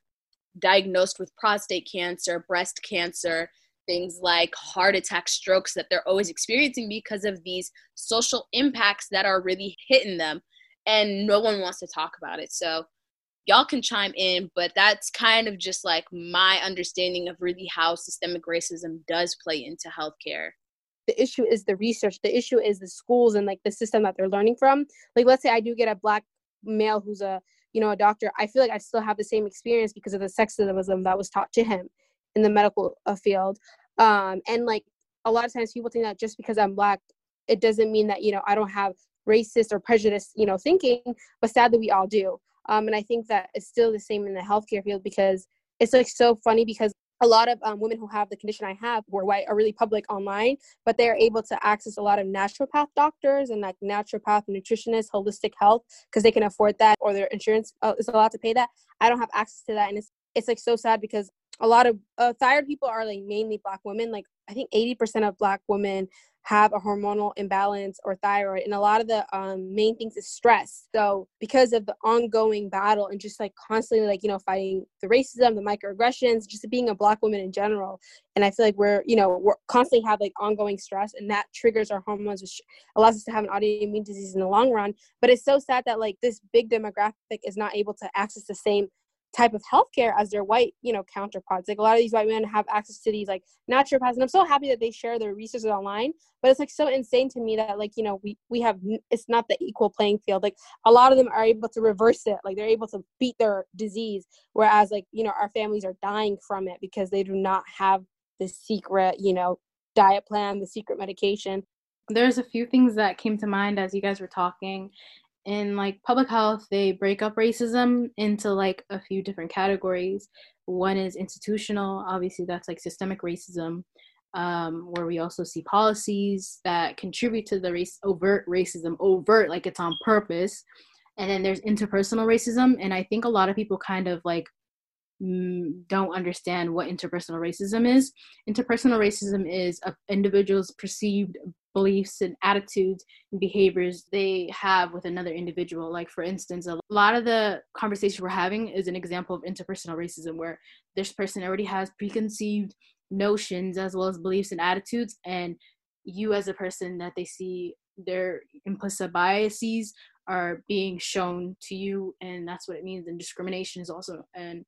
diagnosed with prostate cancer, breast cancer, things like heart attack, strokes that they're always experiencing because of these social impacts that are really hitting them and no one wants to talk about it. So y'all can chime in, but that's kind of just like my understanding of really how systemic racism does play into healthcare. The issue is the research. The issue is the schools and like the system that they're learning from. Like, let's say I do get a black male who's a you know a doctor. I feel like I still have the same experience because of the sexism that was taught to him in the medical field. Um, and like a lot of times people think that just because I'm black, it doesn't mean that you know I don't have racist or prejudiced, you know, thinking, but sadly we all do. Um, and I think that it's still the same in the healthcare field because it's like so funny because a lot of um, women who have the condition I have who are white are really public online, but they are able to access a lot of naturopath doctors and like naturopath nutritionists, holistic health because they can afford that or their insurance uh, is allowed to pay that. I don't have access to that, and it's it's like so sad because a lot of uh, thyroid people are like mainly black women. Like I think 80% of black women have a hormonal imbalance or thyroid and a lot of the um, main things is stress. So because of the ongoing battle and just like constantly like you know fighting the racism the microaggressions just being a black woman in general and i feel like we're you know we're constantly have like ongoing stress and that triggers our hormones which allows us to have an autoimmune disease in the long run. But it's so sad that like this big demographic is not able to access the same type of healthcare as their white, you know, counterparts. Like a lot of these white men have access to these like naturopaths, and I'm so happy that they share their resources online. But it's like so insane to me that like you know we we have it's not the equal playing field. Like a lot of them are able to reverse it, like they're able to beat their disease, whereas like you know our families are dying from it because they do not have the secret, you know, diet plan, the secret medication. There's a few things that came to mind as you guys were talking in like public health they break up racism into like a few different categories. One is institutional obviously that's like systemic racism um, where we also see policies that contribute to the race overt racism overt like it's on purpose. And then there's interpersonal racism and i think a lot of people kind of like mm, don't understand what interpersonal racism is. Interpersonal racism is an individual's perceived beliefs and attitudes and behaviors they have with another individual. Like, for instance, a lot of the conversation we're having is an example of interpersonal racism where this person already has preconceived notions as well as beliefs and attitudes, and you, as a person that they see their implicit biases are being shown to you, and that's what it means. And discrimination is also an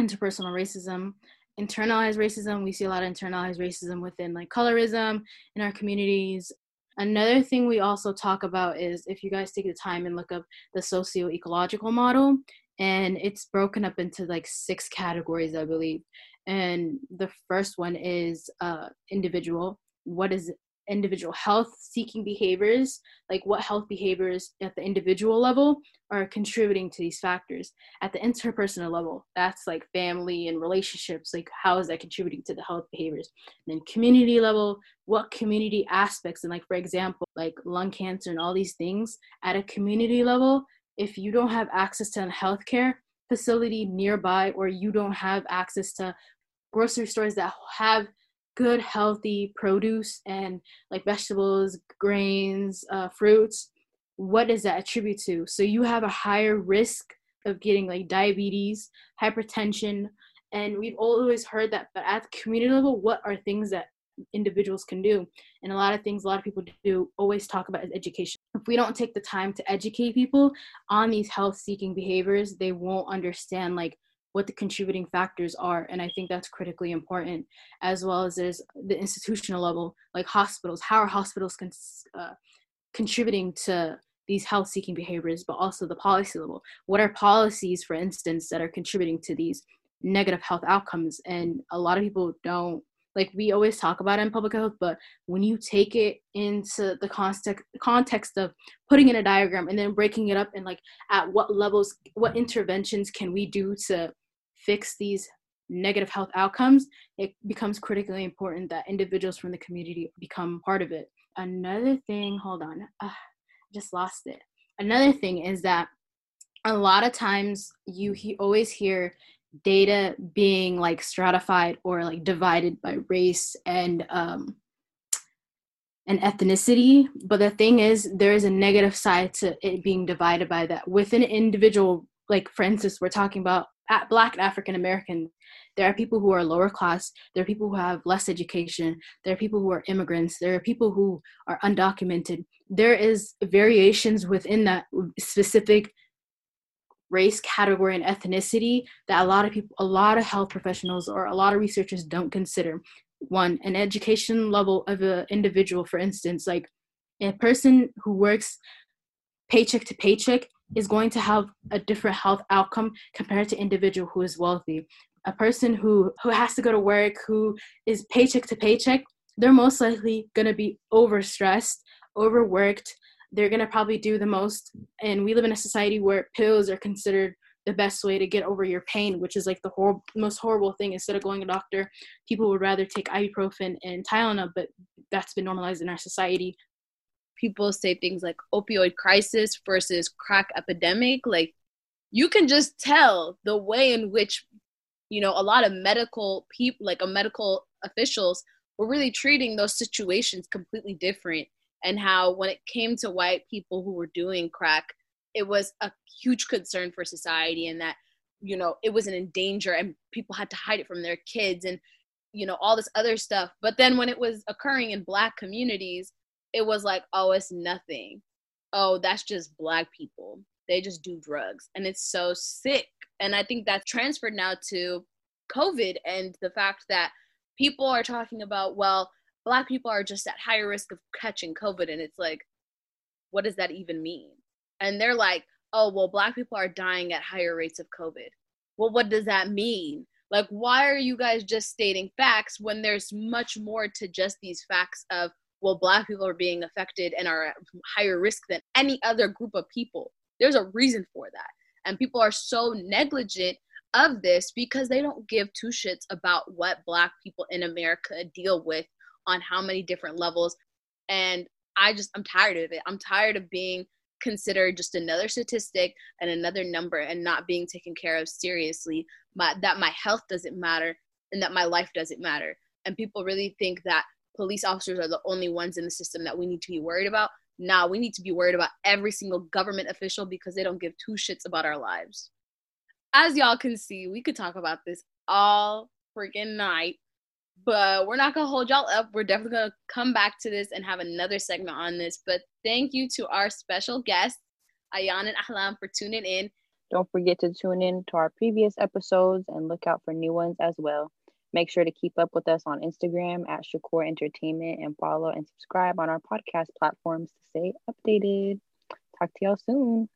interpersonal racism internalized racism. We see a lot of internalized racism within like colorism in our communities. Another thing we also talk about is if you guys take the time and look up the socio-ecological model, and it's broken up into like six categories, I believe. And the first one is uh, individual. What is individual health seeking behaviors, like what health behaviors at the individual level are contributing to these factors. At the interpersonal level, that's like family and relationships, like how is that contributing to the health behaviors? And then community level, what community aspects, and like for example, like lung cancer and all these things at a community level, if you don't have access to a healthcare facility nearby or you don't have access to grocery stores that have good healthy produce and like vegetables grains uh, fruits what does that attribute to? So you have a higher risk of getting like diabetes hypertension and we've always heard that but at the community level what are things that individuals can do? And a lot of things a lot of people do always talk about is education. If we don't take the time to educate people on these health seeking behaviors they won't understand like what the contributing factors are and i think that's critically important as well as there's the institutional level like hospitals how are hospitals con- uh, contributing to these health seeking behaviors but also the policy level? What are policies for instance that are contributing to these negative health outcomes? And a lot of people don't like we always talk about in public health but when you take it into the context context of putting in a diagram and then breaking it up and like at what levels what interventions can we do to fix these negative health outcomes, it becomes critically important that individuals from the community become part of it. Another thing, hold on, uh, just lost it. Another thing is that a lot of times you he always hear data being like stratified or like divided by race and um and ethnicity but the thing is there is a negative side to it being divided by that within an individual like instance we're talking about black and african american. There are people who are lower class. There are people who have less education. There are people who are immigrants. There are people who are undocumented. There is variations within that specific race category and ethnicity that a lot of people a lot of health professionals or a lot of researchers don't consider. One an education level of an individual for instance like a person who works paycheck to paycheck is going to have a different health outcome compared to individual who is wealthy. A person who who has to go to work who is paycheck to paycheck they're most likely going to be overstressed overworked. They're going to probably do the most and we live in a society where pills are considered the best way to get over your pain which is like the hor- most horrible thing. Instead of going to doctor people would rather take ibuprofen and tylenol but that's been normalized in our society people say things like opioid crisis versus crack epidemic like you can just tell the way in which you know a lot of medical people like a medical officials were really treating those situations completely different and how when it came to white people who were doing crack it was a huge concern for society and that you know it wasn't in danger and people had to hide it from their kids and you know all this other stuff. But then when it was occurring in black communities it was like oh it's nothing oh that's just black people they just do drugs and it's so sick and i think that's transferred now to covid and the fact that people are talking about well black people are just at higher risk of catching COVID. And it's like, what does that even mean? And they're like, oh, well, black people are dying at higher rates of COVID. Well, what does that mean? Like, why are you guys just stating facts when there's much more to just these facts of, well, black people are being affected and are at higher risk than any other group of people? There's a reason for that. And people are so negligent of this because they don't give two shits about what black people in America deal with on how many different levels. And I just, I'm tired of it. I'm tired of being considered just another statistic and another number and not being taken care of seriously. My, that my health doesn't matter and that my life doesn't matter. And people really think that police officers are the only ones in the system that we need to be worried about. Now we need to be worried about every single government official because they don't give two shits about our lives. As y'all can see, we could talk about this all freaking night but we're not gonna hold y'all up. We're definitely gonna come back to this and have another segment on this. But thank you to our special guests, Ayan and Ahlam, for tuning in. Don't forget to tune in to our previous episodes and look out for new ones as well. Make sure to keep up with us on Instagram at Shakur Entertainment and follow and subscribe on our podcast platforms to stay updated. Talk to y'all soon.